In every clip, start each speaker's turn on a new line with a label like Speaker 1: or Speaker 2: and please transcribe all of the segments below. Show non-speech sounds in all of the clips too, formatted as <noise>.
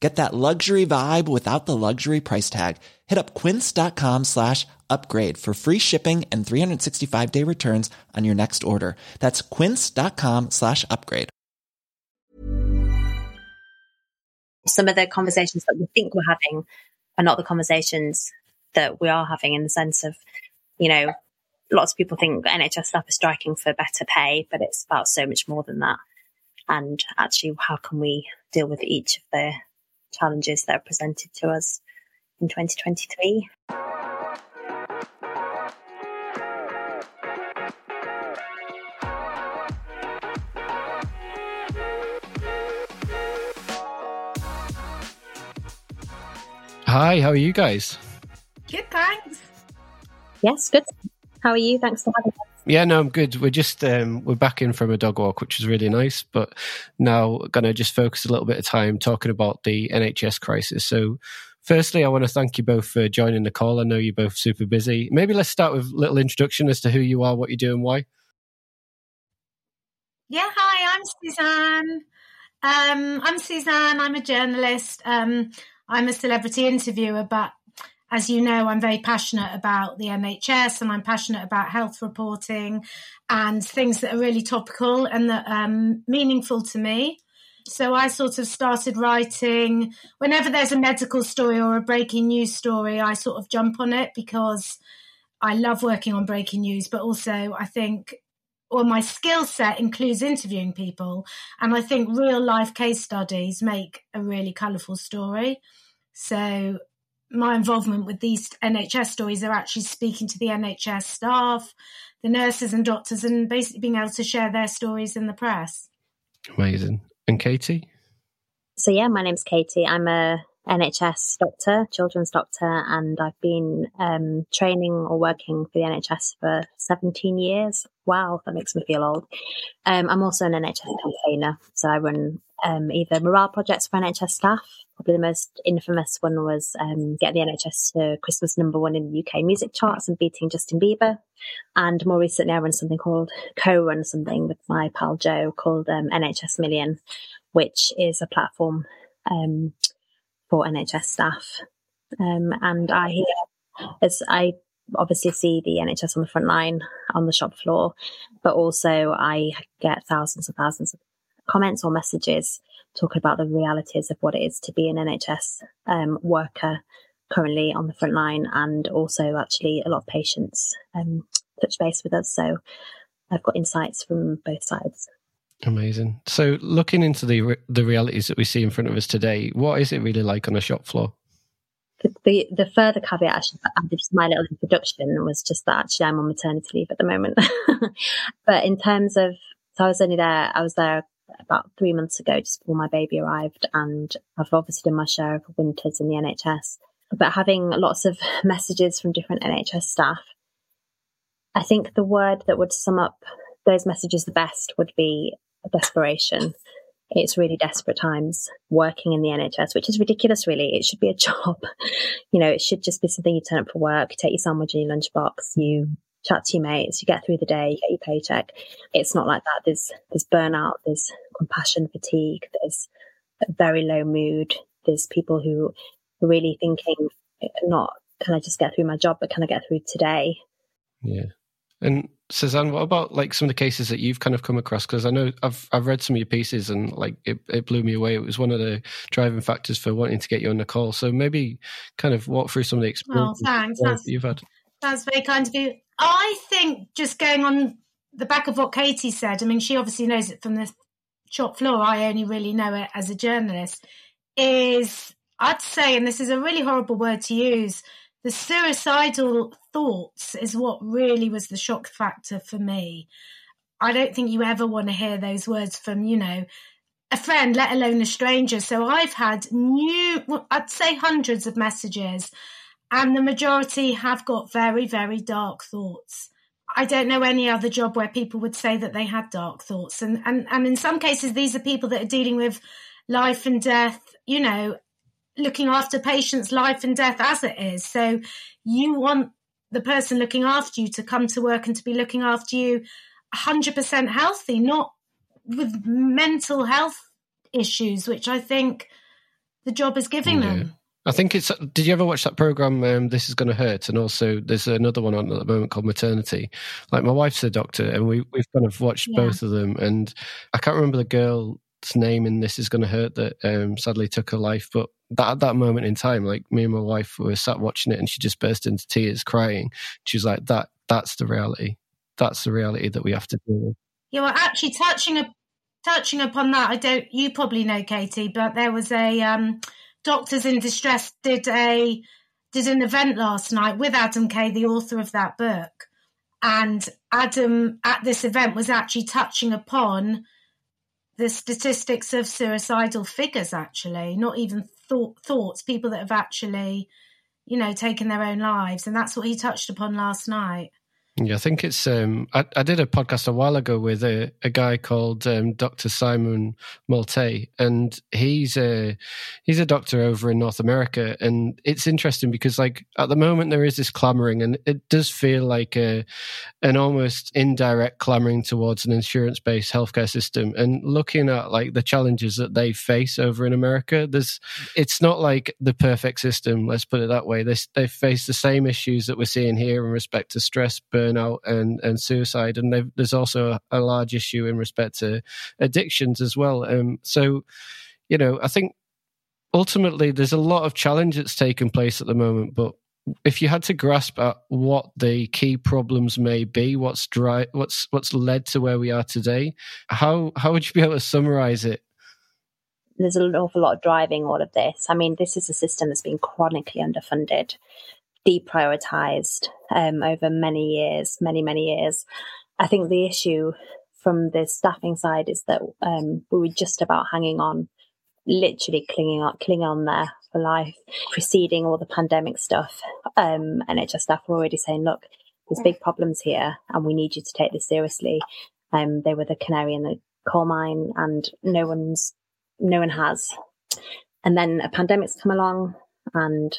Speaker 1: Get that luxury vibe without the luxury price tag. Hit up quince.com slash upgrade for free shipping and 365 day returns on your next order. That's quince.com slash upgrade.
Speaker 2: Some of the conversations that we think we're having are not the conversations that we are having in the sense of, you know, lots of people think NHS staff are striking for better pay, but it's about so much more than that. And actually, how can we deal with each of the challenges that are presented to us in 2023?
Speaker 3: Hi, how are you guys?
Speaker 4: Good, thanks.
Speaker 2: Yes, good. How are you? Thanks for having us.
Speaker 3: Yeah, no, I'm good. We're just um, we're back in from a dog walk, which is really nice. But now gonna just focus a little bit of time talking about the NHS crisis. So, firstly, I want to thank you both for joining the call. I know you're both super busy. Maybe let's start with a little introduction as to who you are, what you do, and why.
Speaker 4: Yeah, hi, I'm Suzanne. Um, I'm Suzanne. I'm a journalist. Um, I'm a celebrity interviewer, but as you know, I'm very passionate about the NHS and I'm passionate about health reporting and things that are really topical and that um, meaningful to me. So I sort of started writing whenever there's a medical story or a breaking news story, I sort of jump on it because I love working on breaking news, but also I think or my skill set includes interviewing people. And I think real life case studies make a really colourful story. So my involvement with these NHS stories are actually speaking to the NHS staff, the nurses and doctors, and basically being able to share their stories in the press.
Speaker 3: Amazing. And Katie?
Speaker 2: So yeah, my name's Katie. I'm a NHS doctor, children's doctor, and I've been um, training or working for the NHS for 17 years. Wow, that makes me feel old. Um, I'm also an NHS campaigner, so I run um, either morale projects for NHS staff. Probably the most infamous one was um, getting the NHS to Christmas number one in the UK music charts and beating Justin Bieber. And more recently, I run something called co-run something with my pal Joe called um, NHS Million, which is a platform um, for NHS staff. Um, and I hear, as I obviously see the NHS on the front line, on the shop floor, but also I get thousands and thousands of comments or messages talking about the realities of what it is to be an NHS um, worker currently on the front line, and also actually a lot of patients um, touch base with us. So I've got insights from both sides.
Speaker 3: Amazing. So, looking into the re- the realities that we see in front of us today, what is it really like on a shop floor?
Speaker 2: The, the, the further caveat actually added to my little introduction was just that actually I'm on maternity leave at the moment. <laughs> but in terms of, so I was only there, I was there about three months ago, just before my baby arrived, and I've obviously done my share of winters in the NHS. But having lots of <laughs> messages from different NHS staff, I think the word that would sum up those messages the best would be desperation. It's really desperate times working in the NHS, which is ridiculous, really. It should be a <laughs> job. You know, it should just be something you turn up for work, take your sandwich in your lunchbox, you chat to your mates, you get through the day, you get your paycheck. It's not like that. There's there's burnout, there's compassion fatigue, there's a very low mood, there's people who are really thinking not can I just get through my job, but can I get through today?
Speaker 3: Yeah. And Suzanne, what about like some of the cases that you've kind of come across? Because I know I've I've read some of your pieces and like it, it blew me away. It was one of the driving factors for wanting to get you on the call. So maybe kind of walk through some of the oh, experiences
Speaker 4: oh, thanks.
Speaker 3: that you've had.
Speaker 4: That's very kind of you. I think just going on the back of what Katie said, I mean, she obviously knows it from the shop floor. I only really know it as a journalist. Is I'd say, and this is a really horrible word to use, the suicidal thoughts is what really was the shock factor for me. I don't think you ever want to hear those words from, you know, a friend, let alone a stranger. So I've had new, I'd say hundreds of messages, and the majority have got very, very dark thoughts. I don't know any other job where people would say that they had dark thoughts. And, and, and in some cases, these are people that are dealing with life and death, you know, looking after patients' life and death as it is. So you want the person looking after you to come to work and to be looking after you 100% healthy, not with mental health issues, which I think the job is giving yeah. them.
Speaker 3: I think it's. Did you ever watch that program? Um, this is going to hurt, and also there's another one on at the moment called Maternity. Like my wife's a doctor, and we we've kind of watched yeah. both of them, and I can't remember the girl's name in This Is Going to Hurt that um, sadly took her life, but that at that moment in time, like me and my wife were sat watching it, and she just burst into tears, crying. She was like, "That that's the reality. That's the reality that we have to deal with."
Speaker 4: Yeah, well, actually, touching a touching upon that, I don't. You probably know Katie, but there was a um, Doctors in Distress did a did an event last night with Adam Kay, the author of that book, and Adam at this event was actually touching upon the statistics of suicidal figures. Actually, not even thought, thoughts, people that have actually, you know, taken their own lives, and that's what he touched upon last night.
Speaker 3: Yeah, I think it's. Um, I, I, did a podcast a while ago with a, a guy called um, Dr. Simon Molte, and he's a he's a doctor over in North America. And it's interesting because, like, at the moment there is this clamoring, and it does feel like a an almost indirect clamoring towards an insurance based healthcare system. And looking at like the challenges that they face over in America, there's it's not like the perfect system. Let's put it that way. They they face the same issues that we're seeing here in respect to stress, burn burnout and, and suicide. And there's also a, large issue in respect to addictions as well. Um, so, you know, I think ultimately there's a lot of challenge that's taking place at the moment, but if you had to grasp at what the key problems may be, what's dry, what's what's led to where we are today, how how would you be able to summarize it?
Speaker 2: There's an awful lot of driving all of this. I mean, this is a system that's been chronically underfunded deprioritized um, over many years, many, many years. I think the issue from the staffing side is that um, we were just about hanging on, literally clinging on, clinging on there for life. Preceding all the pandemic stuff, um, NHS staff were already saying, "Look, there's big problems here, and we need you to take this seriously." Um, they were the canary in the coal mine, and no one's, no one has. And then a pandemic's come along, and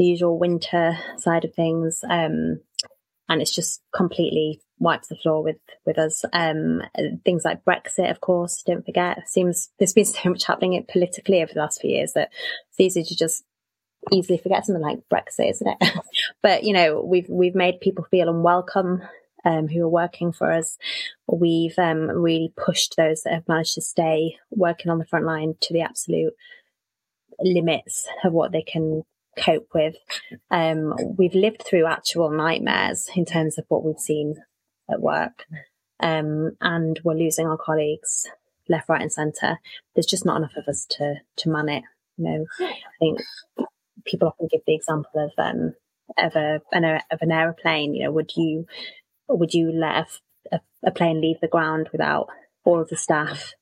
Speaker 2: the usual winter side of things. Um, and it's just completely wipes the floor with with us. Um, things like Brexit, of course, don't forget. Seems there's been <laughs> so much happening politically over the last few years that it's easy to just easily forget something like Brexit, isn't it? <laughs> but you know, we've we've made people feel unwelcome. Um, who are working for us. We've um, really pushed those that have managed to stay working on the front line to the absolute limits of what they can cope with. Um, we've lived through actual nightmares in terms of what we've seen at work. Um, and we're losing our colleagues left, right, and centre. There's just not enough of us to to man it. You know, I think people often give the example of um, of a an, of an aeroplane. You know, would you would you let a, a, a plane leave the ground without all of the staff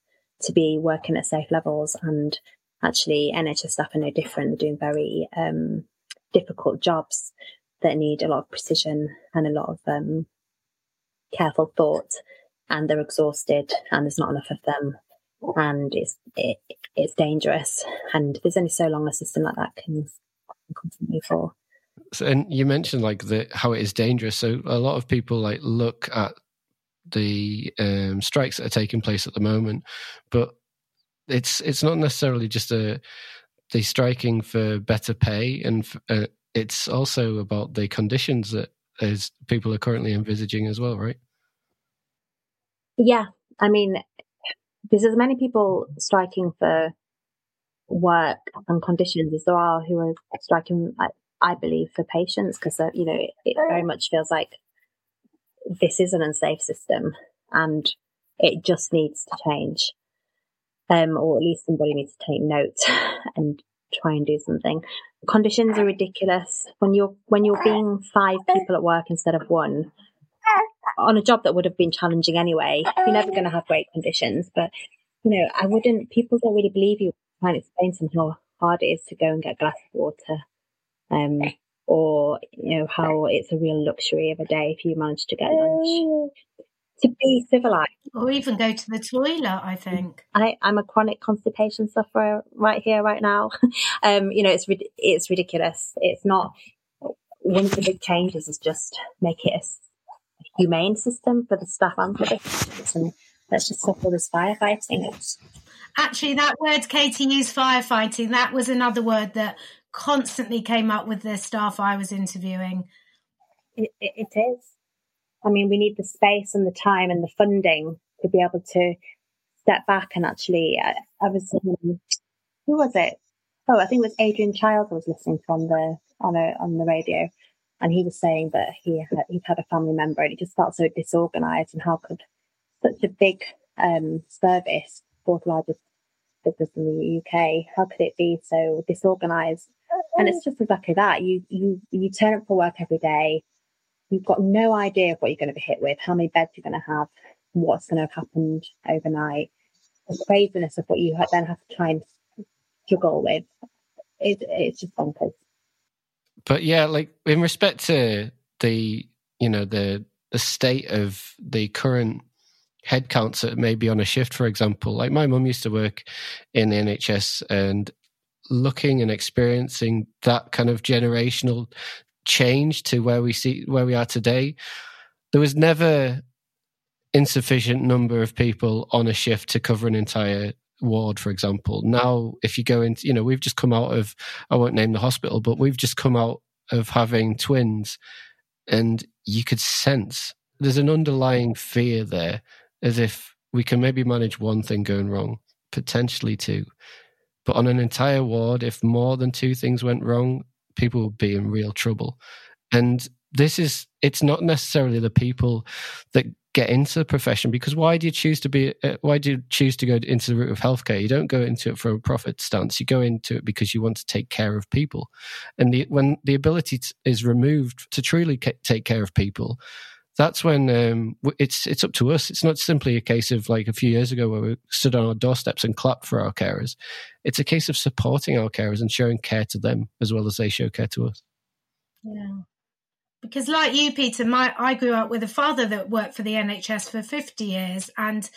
Speaker 2: to be working at safe levels and actually NHS staff are no different. They're doing very um, difficult jobs that need a lot of precision and a lot of um, careful thought, and they're exhausted, and there's not enough of them, and it's it, it's dangerous. And there's only so long a system like that can, can continue for.
Speaker 3: So, and you mentioned like the how it is dangerous. So a lot of people like look at the um, strikes that are taking place at the moment, but it's it's not necessarily just a the striking for better pay, and uh, it's also about the conditions that people are currently envisaging as well, right?
Speaker 2: Yeah, I mean, there's as many people striking for work and conditions as there are who are striking, I, I believe, for patients because you know it, it very much feels like this is an unsafe system and it just needs to change. Um, or at least somebody needs to take note <laughs> and try and do something. Conditions are ridiculous. When you're, when you're being five people at work instead of one, on a job that would have been challenging anyway, you're never going to have great conditions. But, you know, I wouldn't, people don't really believe you trying to explain to them how hard it is to go and get a glass of water. Um, or, you know, how it's a real luxury of a day if you manage to get lunch. To be civilized.
Speaker 4: Or even go to the toilet, I think.
Speaker 2: I, I'm a chronic constipation sufferer right here, right now. <laughs> um, you know, it's, it's ridiculous. It's not, one of the big changes is just make it a humane system for the staff and for the patients. And let's just stop all this firefighting.
Speaker 4: Actually, that word Katie used, firefighting, that was another word that constantly came up with the staff I was interviewing.
Speaker 2: It, it, it is. I mean, we need the space and the time and the funding to be able to step back and actually. I, I was, who was it? Oh, I think it was Adrian Chiles I was listening to on the on a on the radio, and he was saying that he had he'd had a family member and it just felt so disorganized and how could such a big um, service, fourth largest business in the UK, how could it be so disorganized? And it's just exactly that. You you you turn up for work every day. You've got no idea of what you're going to be hit with, how many beds you're going to have, what's going to have happened overnight. The craziness of what you then have to try and juggle with. It, it's just bonkers
Speaker 3: but yeah, like in respect to the you know the the state of the current headcounts that may be on a shift, for example. Like my mum used to work in the NHS and looking and experiencing that kind of generational change to where we see where we are today. There was never insufficient number of people on a shift to cover an entire ward, for example. Now, if you go into, you know, we've just come out of, I won't name the hospital, but we've just come out of having twins and you could sense there's an underlying fear there as if we can maybe manage one thing going wrong, potentially two. But on an entire ward, if more than two things went wrong, people would be in real trouble. And this is, it's not necessarily the people that get into the profession because why do you choose to be uh, why do you choose to go into the route of healthcare? You don't go into it for a profit stance. You go into it because you want to take care of people. And the, when the ability is removed to truly take care of people that's when um, it's it's up to us. It's not simply a case of like a few years ago where we stood on our doorsteps and clapped for our carers. It's a case of supporting our carers and showing care to them as well as they show care to us.
Speaker 4: Yeah because like you peter my i grew up with a father that worked for the nhs for 50 years and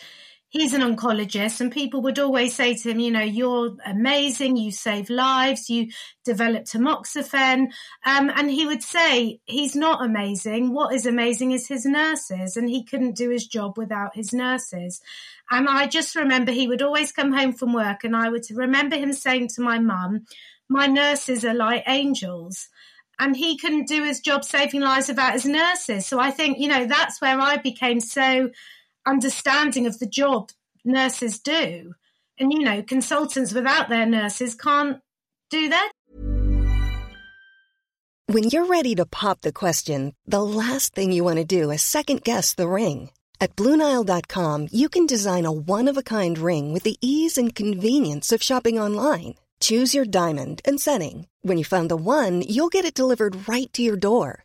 Speaker 4: he's an oncologist and people would always say to him you know you're amazing you save lives you develop tamoxifen. Um, and he would say he's not amazing. What is amazing is his nurses and he couldn't do his job without his nurses. And i just remember he would always come home from work and i would remember him saying to my mum my nurses are like angels. And he couldn't do his job saving lives without his nurses. So I think, you know, that's where I became so understanding of the job nurses do. And, you know, consultants without their nurses can't do that.
Speaker 5: When you're ready to pop the question, the last thing you want to do is second guess the ring. At Bluenile.com, you can design a one of a kind ring with the ease and convenience of shopping online. Choose your diamond and setting. When you find the one, you'll get it delivered right to your door.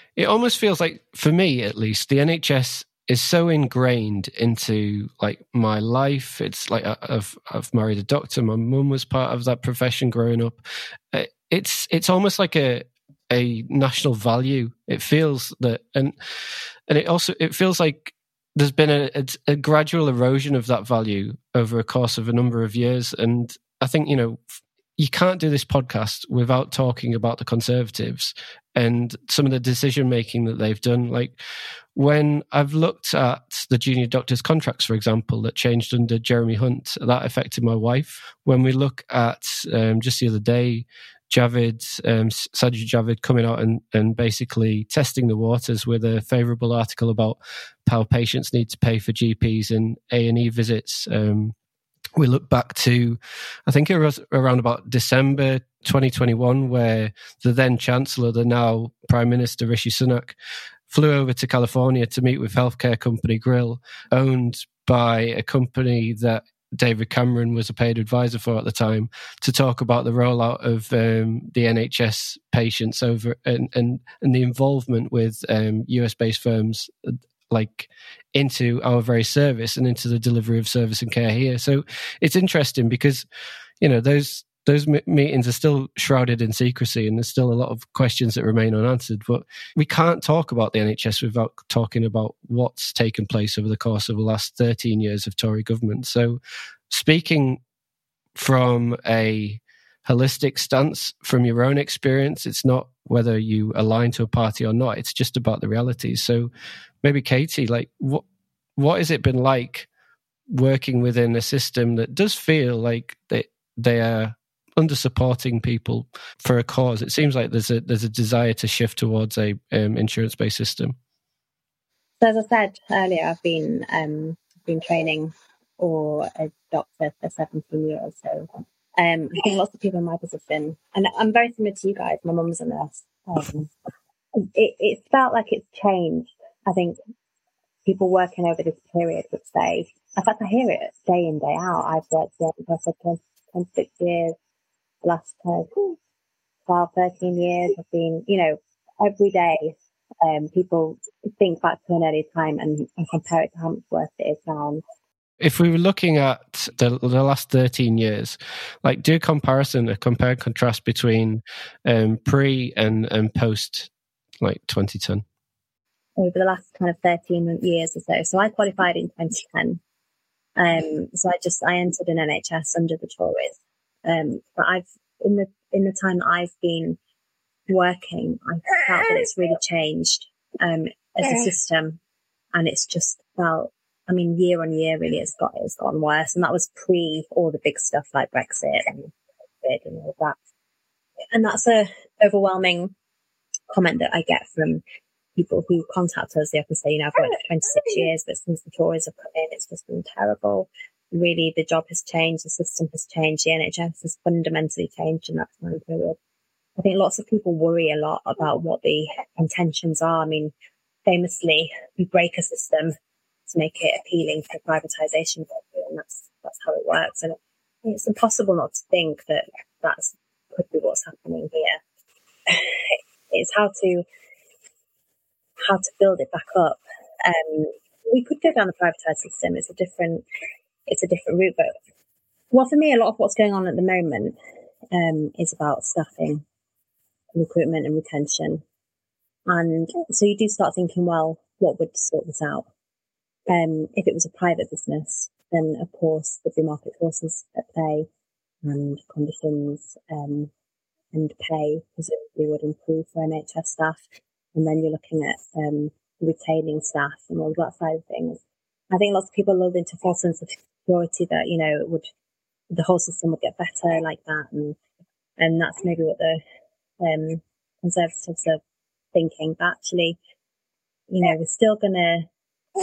Speaker 3: it almost feels like for me at least the NHS is so ingrained into like my life. It's like I've I've married a doctor. My mum was part of that profession growing up. Uh, it's it's almost like a a national value. It feels that, and and it also it feels like there's been a, a, a gradual erosion of that value over a course of a number of years. And I think you know you can't do this podcast without talking about the Conservatives and some of the decision making that they've done. Like when I've looked at the junior doctors' contracts, for example, that changed under Jeremy Hunt, that affected my wife. When we look at um, just the other day, Javid, um, Sajid Javid coming out and, and basically testing the waters with a favourable article about how patients need to pay for GPs and A and E visits. Um, we look back to, I think it was around about December 2021, where the then Chancellor, the now Prime Minister Rishi Sunak, flew over to California to meet with healthcare company Grail, owned by a company that David Cameron was a paid advisor for at the time, to talk about the rollout of um, the NHS patients over and, and, and the involvement with um, US based firms like into our very service and into the delivery of service and care here. So it's interesting because you know those those meetings are still shrouded in secrecy and there's still a lot of questions that remain unanswered but we can't talk about the NHS without talking about what's taken place over the course of the last 13 years of Tory government so speaking from a holistic stance from your own experience it's not whether you align to a party or not it's just about the realities so maybe Katie, like what what has it been like working within a system that does feel like they they are under supporting people for a cause? It seems like there's a there's a desire to shift towards a um, insurance based system.
Speaker 2: So as I said earlier, I've been um, been training or a doctor for 17 years. So um, I think lots of people in my position, and I'm very similar to you guys. My mum's a nurse. Um, it, felt like it's changed I think people working over this period would say, in fact, I hear it day in, day out. I've worked here for 26 years, the last kind of 12, 13 years. I've been, you know, every day, um, people think back to an early time and, and compare it to how much worse it is now.
Speaker 3: If we were looking at the, the last 13 years, like do a comparison, a compare and contrast between um, pre and, and post like 2010
Speaker 2: over the last kind of 13 years or so. So I qualified in 2010. Um, so I just, I entered an NHS under the Tories. Um, but I've, in the, in the time that I've been working, I felt that it's really changed, um, as a system. And it's just felt, I mean, year on year, really, it's got, it's gotten worse. And that was pre all the big stuff like Brexit and COVID and all that. And that's a overwhelming comment that I get from people who contact us, they often say, you know, I've worked for 26 years, but since the Tories have come in, it's just been terrible. Really, the job has changed, the system has changed, the NHS has fundamentally changed in that time period. I think lots of people worry a lot about what the intentions are. I mean, famously, we break a system to make it appealing for privatisation, and that's that's how it works. And it's impossible not to think that that's could be what's happening here. <laughs> it's how to how to build it back up. Um, we could go down the privatized system. It's a different, it's a different route. But well, for me, a lot of what's going on at the moment um, is about staffing, recruitment, and retention. And so you do start thinking, well, what would sort this out? Um, if it was a private business, then of course there'd be market forces at play and conditions, um, and pay presumably would improve for NHS staff. And then you're looking at um, retaining staff and all that side of things. I think lots of people lulled into false sense of security that, you know, it would, the whole system would get better like that. And, and that's maybe what the, um, conservatives are thinking. But actually, you know, we're still gonna,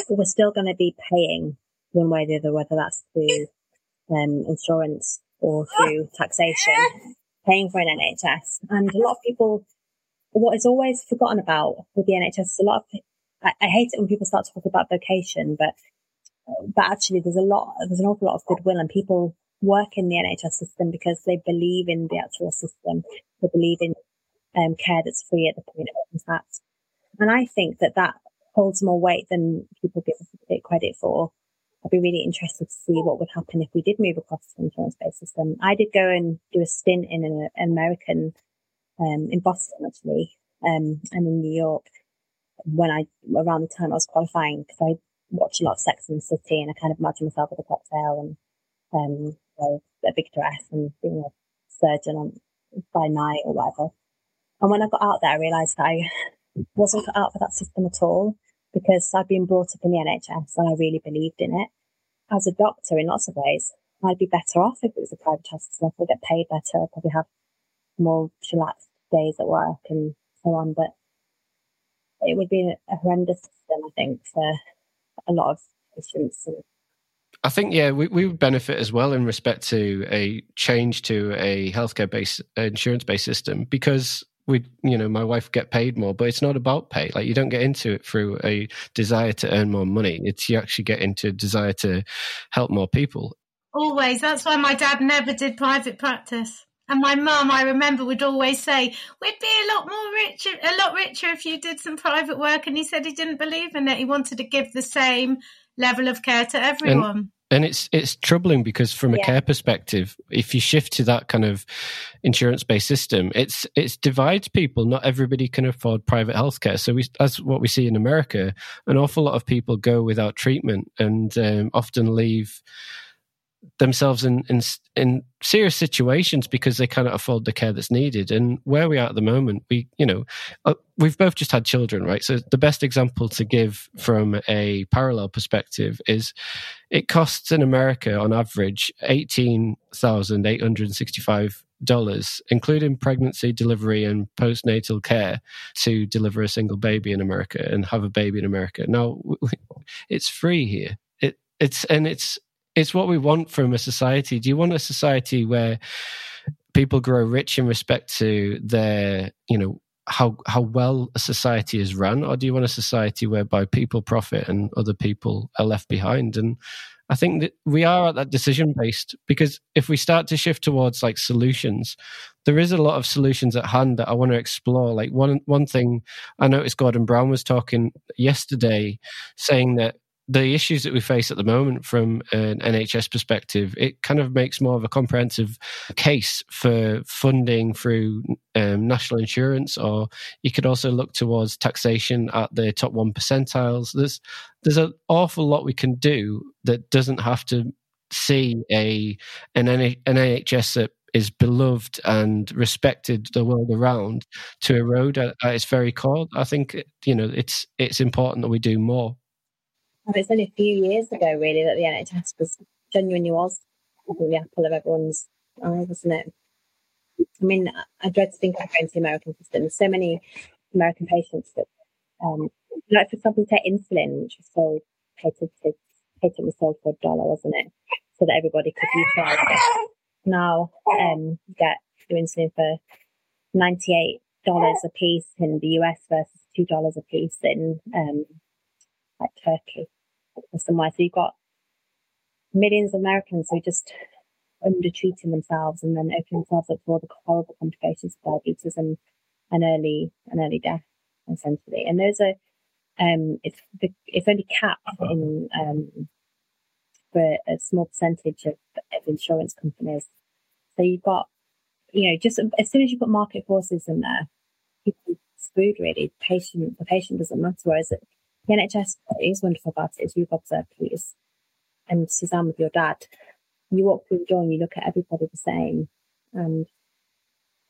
Speaker 2: we're still gonna be paying one way or the other, whether that's through, um, insurance or through taxation, paying for an NHS. And a lot of people, what is always forgotten about with the NHS is a lot of, I, I hate it when people start to talk about vocation, but, but actually there's a lot, there's an awful lot of goodwill and people work in the NHS system because they believe in the actual system. They believe in um, care that's free at the point of contact. And I think that that holds more weight than people give it credit for. I'd be really interested to see what would happen if we did move across to an insurance-based system. I did go and do a stint in an, an American, um, in Boston actually, um, and in New York when I, around the time I was qualifying, because I watched a lot of Sex and the City and I kind of imagined myself with a cocktail and, um, a big dress and being a surgeon on, by night or whatever. And when I got out there, I realised that I wasn't cut out for that system at all because I'd been brought up in the NHS and I really believed in it. As a doctor, in lots of ways, I'd be better off if it was a privatised system. I'd get paid better, I'd probably have more chillaxed days at work and so on. But it would be a horrendous system, I think, for a lot of patients.
Speaker 3: I think yeah, we, we would benefit as well in respect to a change to a healthcare based uh, insurance based system because we you know my wife get paid more but it's not about pay like you don't get into it through a desire to earn more money it's you actually get into a desire to help more people
Speaker 4: always that's why my dad never did private practice and my mum, I remember, would always say, "We'd be a lot more richer, a lot richer if you did some private work." And he said he didn't believe in it. He wanted to give the same level of care to everyone.
Speaker 3: And, and it's it's troubling because from a yeah. care perspective, if you shift to that kind of insurance based system, it's it's divides people. Not everybody can afford private healthcare. So we, as what we see in America, an awful lot of people go without treatment and um, often leave themselves in, in in serious situations because they cannot afford the care that's needed. And where we are at the moment, we you know uh, we've both just had children, right? So the best example to give from a parallel perspective is it costs in America on average eighteen thousand eight hundred sixty five dollars, including pregnancy, delivery, and postnatal care, to deliver a single baby in America and have a baby in America. Now, it's free here. It, it's and it's it's what we want from a society. Do you want a society where people grow rich in respect to their, you know, how how well a society is run, or do you want a society whereby people profit and other people are left behind? And I think that we are at that decision based because if we start to shift towards like solutions, there is a lot of solutions at hand that I want to explore. Like one one thing I noticed Gordon Brown was talking yesterday, saying that the issues that we face at the moment from an NHS perspective, it kind of makes more of a comprehensive case for funding through um, national insurance, or you could also look towards taxation at the top one percentiles. There's there's an awful lot we can do that doesn't have to see a an, an NHS that is beloved and respected the world around to erode at, at its very core. I think you know it's it's important that we do more.
Speaker 2: It's only a few years ago, really, that the NHS was genuinely was the apple of everyone's eye, wasn't it? I mean, I dread to think about going to the American system. There's so many American patients that, um, like for example, take insulin, which was sold patented, patent was sold for a dollar, wasn't it? So that everybody could utilize it. Now, um, get insulin for ninety-eight dollars a piece in the US versus two dollars a piece in um, like Turkey somewhere. So you've got millions of Americans who just undertreating themselves and then opening themselves up to all the horrible complications of diabetes and an early an early death essentially. And those are um it's the, it's only capped in um for a small percentage of, of insurance companies. So you've got you know just as soon as you put market forces in there, people screwed really. Patient the patient doesn't matter. Whereas the NHS is wonderful about it, as you've observed, please, and Suzanne with your dad. You walk through the door and you look at everybody the same, and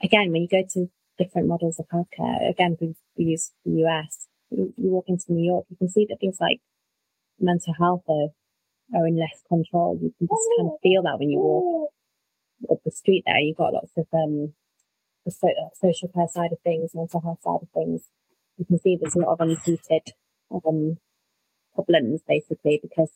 Speaker 2: again, when you go to different models of healthcare, again, we, we use the US, you, you, walk into New York, you can see that things like mental health are, are in less control. You can just kind of feel that when you walk up the street there. You've got lots of, um, the so, uh, social care side of things, mental health side of things. You can see there's a lot of unheated, um, problems basically because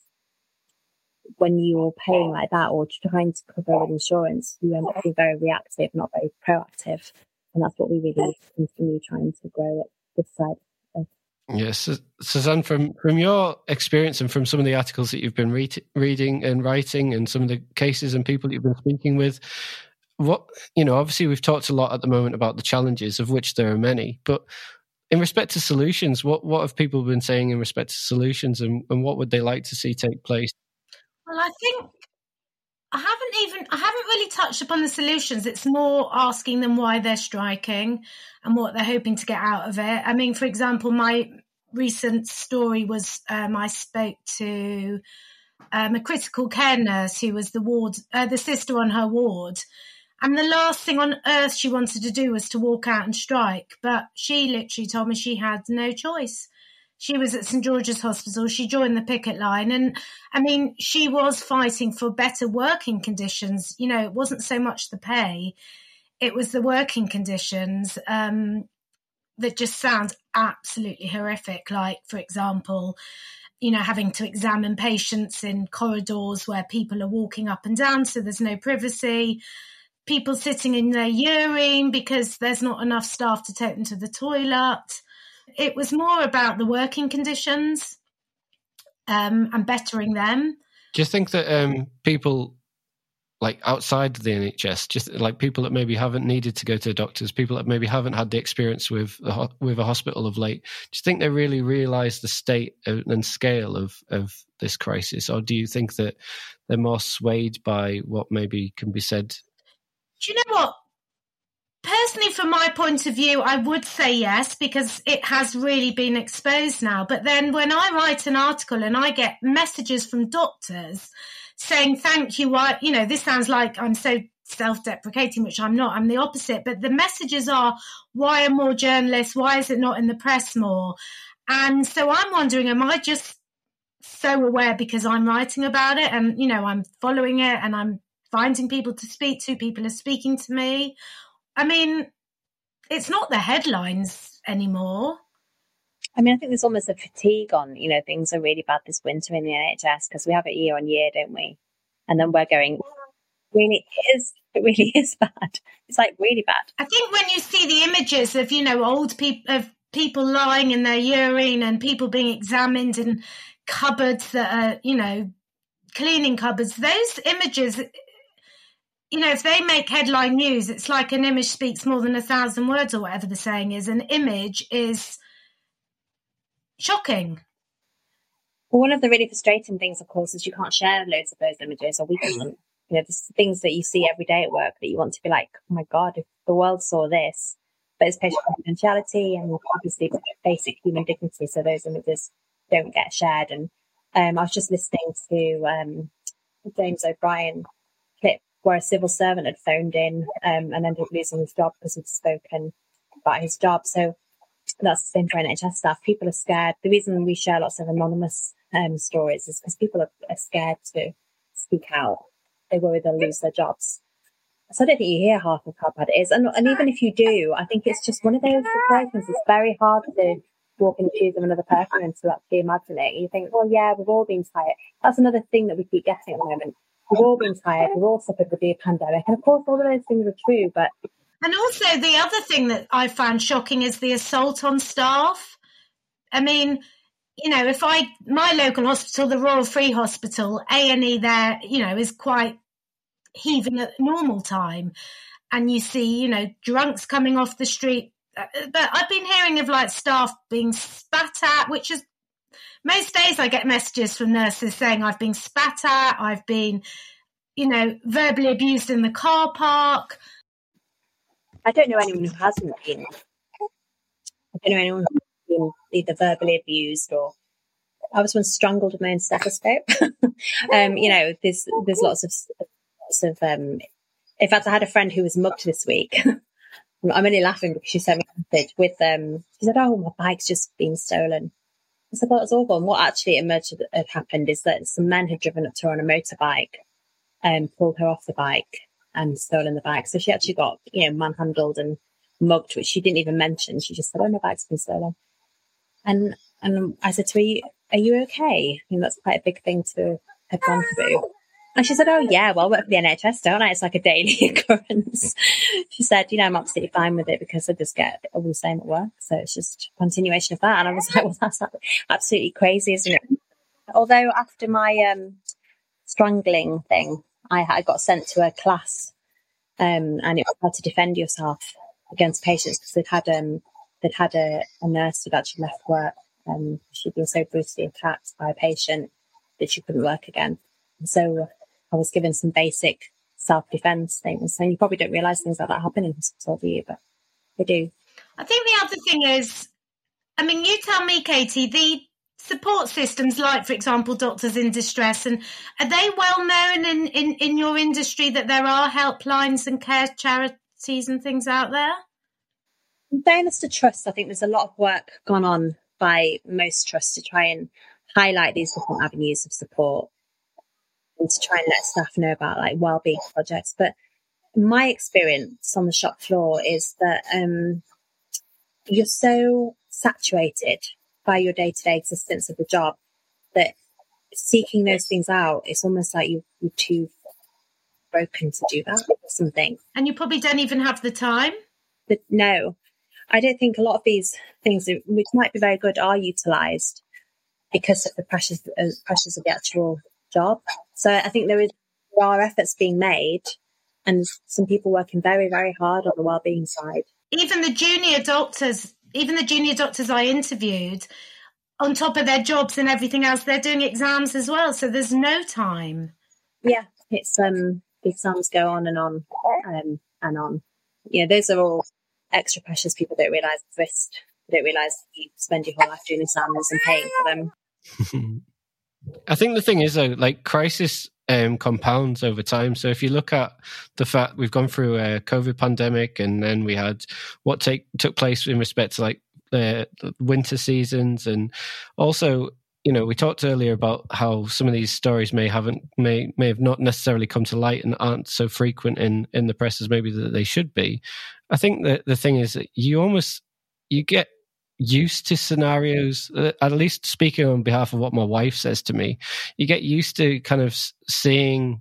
Speaker 2: when you're paying like that or trying to cover with insurance, you end up being very reactive, not very proactive. And that's what we really continue trying to grow at this side.
Speaker 3: Yes, Suzanne, from, from your experience and from some of the articles that you've been re- reading and writing and some of the cases and people that you've been speaking with, what, you know, obviously we've talked a lot at the moment about the challenges, of which there are many, but in respect to solutions, what, what have people been saying in respect to solutions and, and what would they like to see take place?
Speaker 4: Well, I think I haven't even I haven't really touched upon the solutions. It's more asking them why they're striking and what they're hoping to get out of it. I mean, for example, my recent story was um, I spoke to um, a critical care nurse who was the ward, uh, the sister on her ward, and the last thing on earth she wanted to do was to walk out and strike. But she literally told me she had no choice. She was at St George's Hospital. She joined the picket line. And I mean, she was fighting for better working conditions. You know, it wasn't so much the pay, it was the working conditions um, that just sound absolutely horrific. Like, for example, you know, having to examine patients in corridors where people are walking up and down, so there's no privacy people sitting in their urine because there's not enough staff to take them to the toilet. It was more about the working conditions um, and bettering them.
Speaker 3: Do you think that um, people like outside the NHS, just like people that maybe haven't needed to go to doctors, people that maybe haven't had the experience with a, with a hospital of late, do you think they really realise the state and scale of of this crisis, or do you think that they're more swayed by what maybe can be said
Speaker 4: do you know what? Personally, from my point of view, I would say yes because it has really been exposed now. But then when I write an article and I get messages from doctors saying, thank you, I, you know, this sounds like I'm so self deprecating, which I'm not. I'm the opposite. But the messages are, why are more journalists? Why is it not in the press more? And so I'm wondering, am I just so aware because I'm writing about it and, you know, I'm following it and I'm finding people to speak to. People are speaking to me. I mean, it's not the headlines anymore.
Speaker 2: I mean, I think there's almost a fatigue on, you know, things are really bad this winter in the NHS because we have it year on year, don't we? And then we're going, really is, it really <laughs> is bad. It's like really bad.
Speaker 4: I think when you see the images of, you know, old people, of people lying in their urine and people being examined in cupboards that are, you know, cleaning cupboards, those images you know, if they make headline news, it's like an image speaks more than a thousand words, or whatever the saying is. An image is shocking.
Speaker 2: Well, one of the really frustrating things, of course, is you can't share loads of those images, or we can't. You know, there's things that you see every day at work that you want to be like, oh my God, if the world saw this. But it's patient confidentiality and obviously basic human dignity. So those images don't get shared. And um, I was just listening to um, James O'Brien where a civil servant had phoned in um, and ended up losing his job because he'd spoken about his job. So that's the same for NHS staff. People are scared. The reason we share lots of anonymous um, stories is because people are, are, scared to speak out. They worry they'll lose their jobs. So I don't think you hear half of how bad it is. And, and even if you do, I think it's just one of those situations. It's very hard to walk in the shoes of another person and to actually imagine it. You think, well, yeah, we've all been tired. That's another thing that we keep getting at the moment we've all been tired. We've all suffered with the pandemic. And of course, all of those things are true. But
Speaker 4: and also the other thing that I found shocking is the assault on staff. I mean, you know, if I my local hospital, the Royal Free Hospital, A and E there, you know, is quite heaving at normal time, and you see, you know, drunks coming off the street. Uh, but I've been hearing of like staff being spat at, which is most days I get messages from nurses saying I've been spat at, I've been, you know, verbally abused in the car park.
Speaker 2: I don't know anyone who hasn't been. I don't know anyone who's been either verbally abused or I was once strangled with my own stethoscope. <laughs> um, you know, there's there's lots of lots of um in fact I had a friend who was mugged this week. <laughs> I'm only laughing because she sent me a message with um. She said, "Oh, my bike's just been stolen." I said, "Well, it's awful." And what actually emerged had happened is that some men had driven up to her on a motorbike and pulled her off the bike and stolen the bike. So she actually got you know manhandled and mugged, which she didn't even mention. She just said, "Oh, my bike's been stolen." And and I said to her, "Are you okay?" I mean, that's quite a big thing to have gone through. And she said, Oh, yeah, well, I work for the NHS, don't I? It's like a daily <laughs> occurrence. she said, You know, I'm absolutely fine with it because I just get all the same at work. So it's just a continuation of that. And I was <laughs> like, Well, that's absolutely crazy, isn't it? Although after my um, strangling thing, I, I got sent to a class um, and it was how to defend yourself against patients because they'd had um, they'd had a, a nurse who'd actually left work. Um, she'd been so brutally attacked by a patient that she couldn't work again. So I was given some basic self defense things. And you probably don't realize things like that happen in hospital, do you? But they do.
Speaker 4: I think the other thing is, I mean, you tell me, Katie, the support systems, like, for example, Doctors in Distress, and are they well known in, in, in your industry that there are helplines and care charities and things out there?
Speaker 2: In fairness to trust, I think there's a lot of work gone on by most trusts to try and highlight these different avenues of support and to try and let staff know about like well-being projects. But my experience on the shop floor is that um, you're so saturated by your day-to-day existence of the job that seeking those things out, it's almost like you, you're too broken to do that or something.
Speaker 4: And you probably don't even have the time.
Speaker 2: But no, I don't think a lot of these things, which might be very good, are utilised because of the pressures, uh, pressures of the actual job. So I think there is there are efforts being made, and some people working very very hard on the well-being side.
Speaker 4: Even the junior doctors, even the junior doctors I interviewed, on top of their jobs and everything else, they're doing exams as well. So there's no time.
Speaker 2: Yeah, it's um the exams go on and on um, and on. Yeah, those are all extra pressures people don't realise exist. They don't realise you spend your whole life doing exams and paying for them. <laughs>
Speaker 3: I think the thing is though, like crisis um, compounds over time. So if you look at the fact we've gone through a COVID pandemic, and then we had what take took place in respect to like the winter seasons, and also you know we talked earlier about how some of these stories may haven't may may have not necessarily come to light and aren't so frequent in in the press as maybe that they should be. I think that the thing is that you almost you get used to scenarios uh, at least speaking on behalf of what my wife says to me you get used to kind of seeing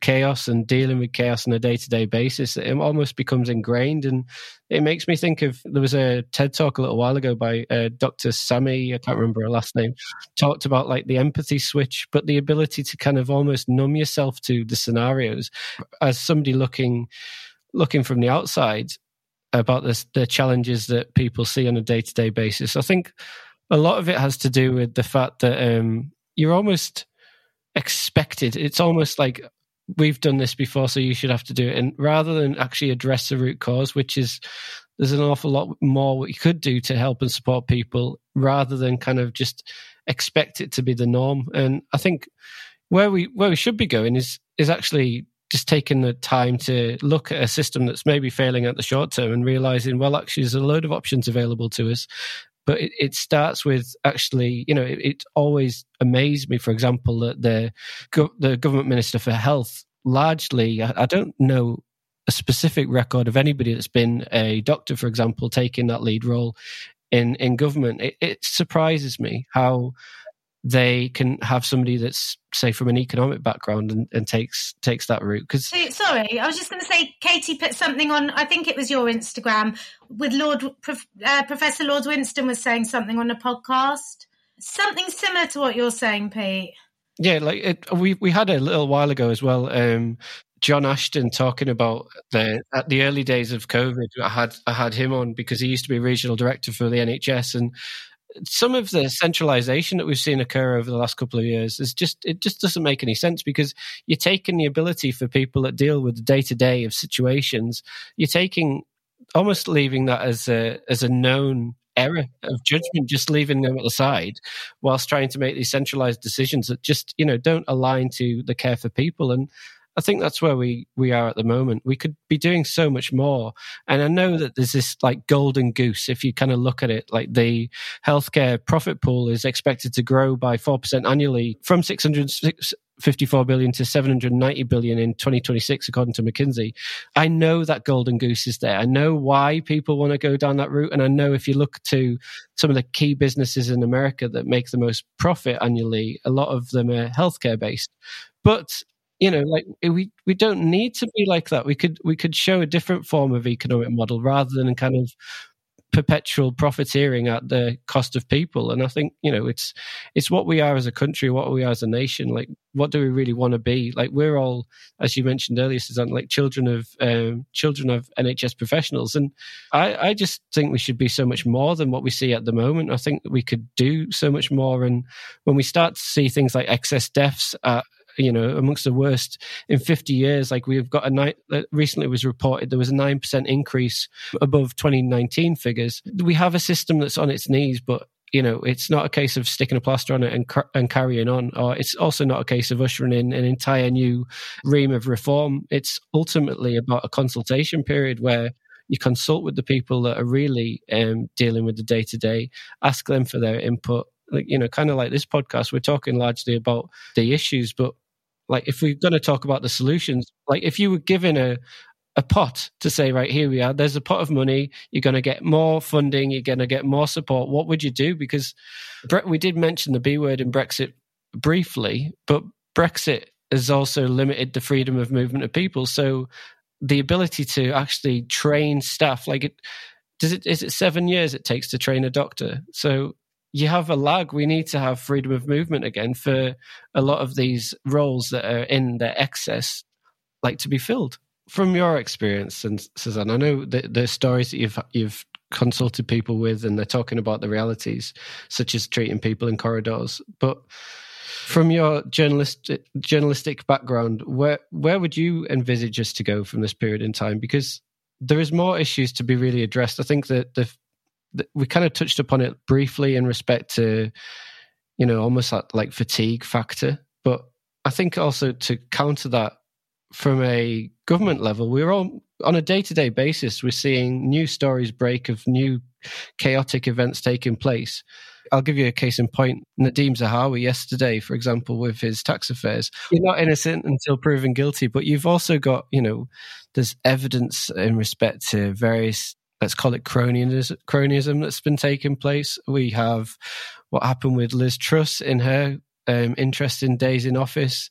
Speaker 3: chaos and dealing with chaos on a day-to-day basis it almost becomes ingrained and it makes me think of there was a ted talk a little while ago by uh, dr sami i can't remember her last name talked about like the empathy switch but the ability to kind of almost numb yourself to the scenarios as somebody looking looking from the outside about this, the challenges that people see on a day to day basis. I think a lot of it has to do with the fact that um, you're almost expected. It's almost like we've done this before, so you should have to do it. And rather than actually address the root cause, which is there's an awful lot more what you could do to help and support people, rather than kind of just expect it to be the norm. And I think where we where we should be going is is actually just taking the time to look at a system that's maybe failing at the short term and realizing, well, actually, there's a load of options available to us. But it, it starts with actually, you know, it, it, always amazed me, for example, that the the government minister for health largely, I, I don't know a specific record of anybody that's been a doctor, for example, taking that lead role in in government. It, it surprises me how they can have somebody that's say from an economic background and, and takes takes that route because
Speaker 4: sorry i was just going to say katie put something on i think it was your instagram with lord uh, professor lord winston was saying something on a podcast something similar to what you're saying pete
Speaker 3: yeah like it, we we had a little while ago as well um John Ashton talking about the at the early days of COVID. I had I had him on because he used to be regional director for the NHS, and some of the centralization that we've seen occur over the last couple of years is just it just doesn't make any sense because you're taking the ability for people that deal with the day to day of situations, you're taking almost leaving that as a as a known error of judgment, just leaving them at the side whilst trying to make these centralized decisions that just you know don't align to the care for people. And I think that's where we we are at the moment. We could be doing so much more, and I know that there's this like golden goose. If you kind of look at it, like the healthcare profit pool is expected to grow by four percent annually from six hundred 54 billion to 790 billion in 2026 according to mckinsey i know that golden goose is there i know why people want to go down that route and i know if you look to some of the key businesses in america that make the most profit annually a lot of them are healthcare based but you know like we we don't need to be like that. We could we could show a different form of economic model rather than kind of perpetual profiteering at the cost of people. And i think you know it's it's what we are as a country what we are as a nation like what do we really want to be? Like we're all as you mentioned earlier Suzanne like children of um, children of nhs professionals. And i i just think we should be so much more than what we see at the moment. I think we could do so much more. And when we start to see things like excess deaths at you know amongst the worst in 50 years. Like we've got a night uh, recently was reported there was a 9% increase above 2019 figures. We have a system that's on its knees but you know it's not a case of sticking a plaster on it and, and carrying on or it's also not a case of ushering in an entire new ream of reform. It's ultimately about a consultation period where you consult with the people that are really um, dealing with the day to day ask them for their input. Like you know kind of like this podcast we're talking largely about the issues but like if we're going to talk about the solutions, like if you were given a a pot to say, right, here we are, there's a pot of money, you're going to get more funding, you're going to get more support. What would you do? Because we did mention the B word in Brexit briefly, but Brexit has also limited the freedom of movement of people. So the ability to actually train staff, like it, does it, is it seven years it takes to train a doctor? So you have a lag. We need to have freedom of movement again for a lot of these roles that are in their excess, like to be filled. From your experience, and Suzanne, I know the, the stories that you've you've consulted people with, and they're talking about the realities, such as treating people in corridors. But from your journalistic journalistic background, where where would you envisage us to go from this period in time? Because there is more issues to be really addressed. I think that the we kind of touched upon it briefly in respect to you know almost that like fatigue factor but i think also to counter that from a government level we're all on a day-to-day basis we're seeing new stories break of new chaotic events taking place I'll give you a case in point. Nadhim Zahawi yesterday, for example, with his tax affairs. You're not innocent until proven guilty, but you've also got, you know, there's evidence in respect to various let's call it cronyism, cronyism that's been taking place. We have what happened with Liz Truss in her um, interesting days in office.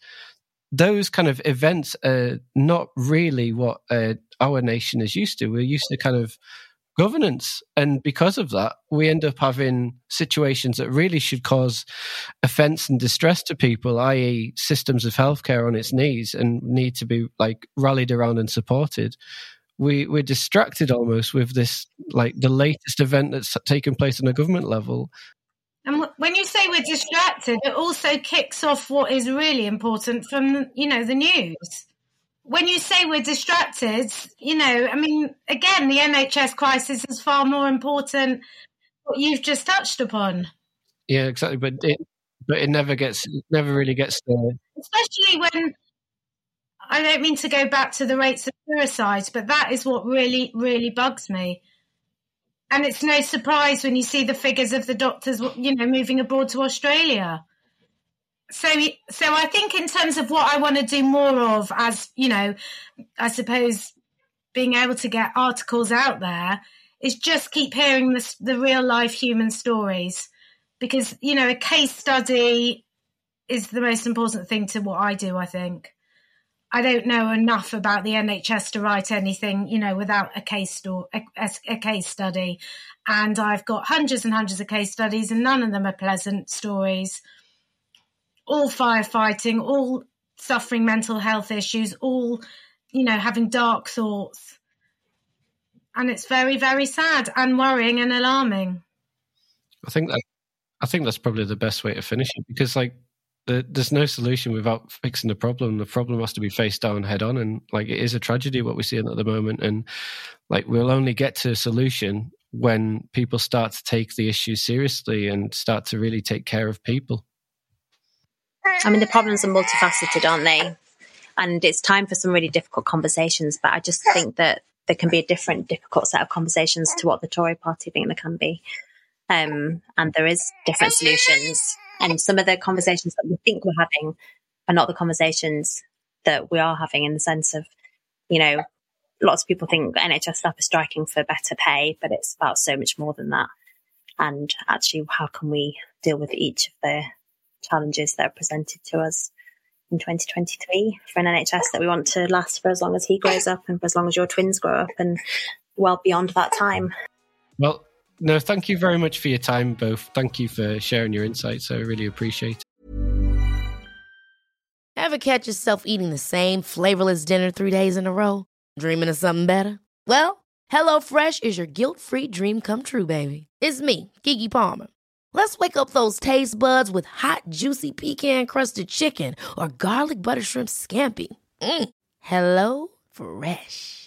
Speaker 3: Those kind of events are not really what uh, our nation is used to. We're used to kind of governance. And because of that, we end up having situations that really should cause offense and distress to people, i.e., systems of healthcare on its knees and need to be like rallied around and supported we we're distracted almost with this like the latest event that's taken place on a government level.
Speaker 4: And when you say we're distracted it also kicks off what is really important from you know the news. When you say we're distracted you know i mean again the nhs crisis is far more important what you've just touched upon.
Speaker 3: Yeah exactly but it but it never gets never really gets there
Speaker 4: especially when I don't mean to go back to the rates of suicide, but that is what really, really bugs me. And it's no surprise when you see the figures of the doctors, you know, moving abroad to Australia. So, so I think in terms of what I want to do more of, as you know, I suppose being able to get articles out there is just keep hearing the, the real life human stories, because you know, a case study is the most important thing to what I do. I think. I don't know enough about the NHS to write anything, you know, without a case store, a, a, case study. And I've got hundreds and hundreds of case studies, and none of them are pleasant stories. All firefighting, all suffering mental health issues, all, you know, having dark thoughts. And it's very, very sad and worrying and alarming.
Speaker 3: I think that I think that's probably the best way to finish it because, like, there's no solution without fixing the problem. The problem has to be faced down head on, and like it is a tragedy what we're seeing at the moment. And like we'll only get to a solution when people start to take the issue seriously and start to really take care of people.
Speaker 2: I mean, the problems are multifaceted, aren't they? and it's time for some really difficult conversations. But I just think that there can be a different difficult set of conversations to what the Tory party think there can be. Um, and there is different solutions. And some of the conversations that we think we're having are not the conversations that we are having in the sense of, you know, lots of people think NHS staff are striking for better pay, but it's about so much more than that. And actually, how can we deal with each of the challenges that are presented to us in 2023 for an NHS that we want to last for as long as he grows up and for as long as your twins grow up and well beyond that time.
Speaker 3: Well, no, thank you very much for your time, both. Thank you for sharing your insights. I really appreciate it.
Speaker 6: Ever catch yourself eating the same flavorless dinner three days in a row? Dreaming of something better? Well, HelloFresh is your guilt free dream come true, baby. It's me, Keke Palmer. Let's wake up those taste buds with hot, juicy pecan crusted chicken or garlic butter shrimp scampi. Mm. Hello Fresh.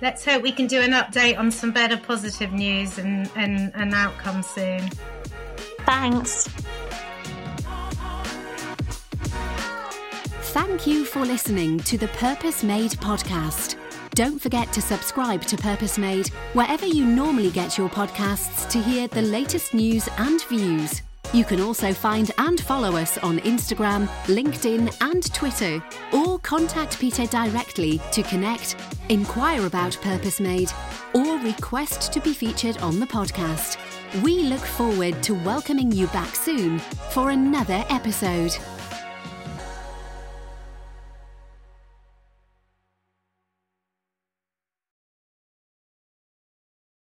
Speaker 4: Let's hope we can do an update on some better positive news and, and, and outcomes soon.
Speaker 2: Thanks.
Speaker 7: Thank you for listening to the Purpose Made podcast. Don't forget to subscribe to Purpose Made wherever you normally get your podcasts to hear the latest news and views. You can also find and follow us on Instagram, LinkedIn, and Twitter, or contact Peter directly to connect, inquire about Purpose Made, or request to be featured on the podcast. We look forward to welcoming you back soon for another episode.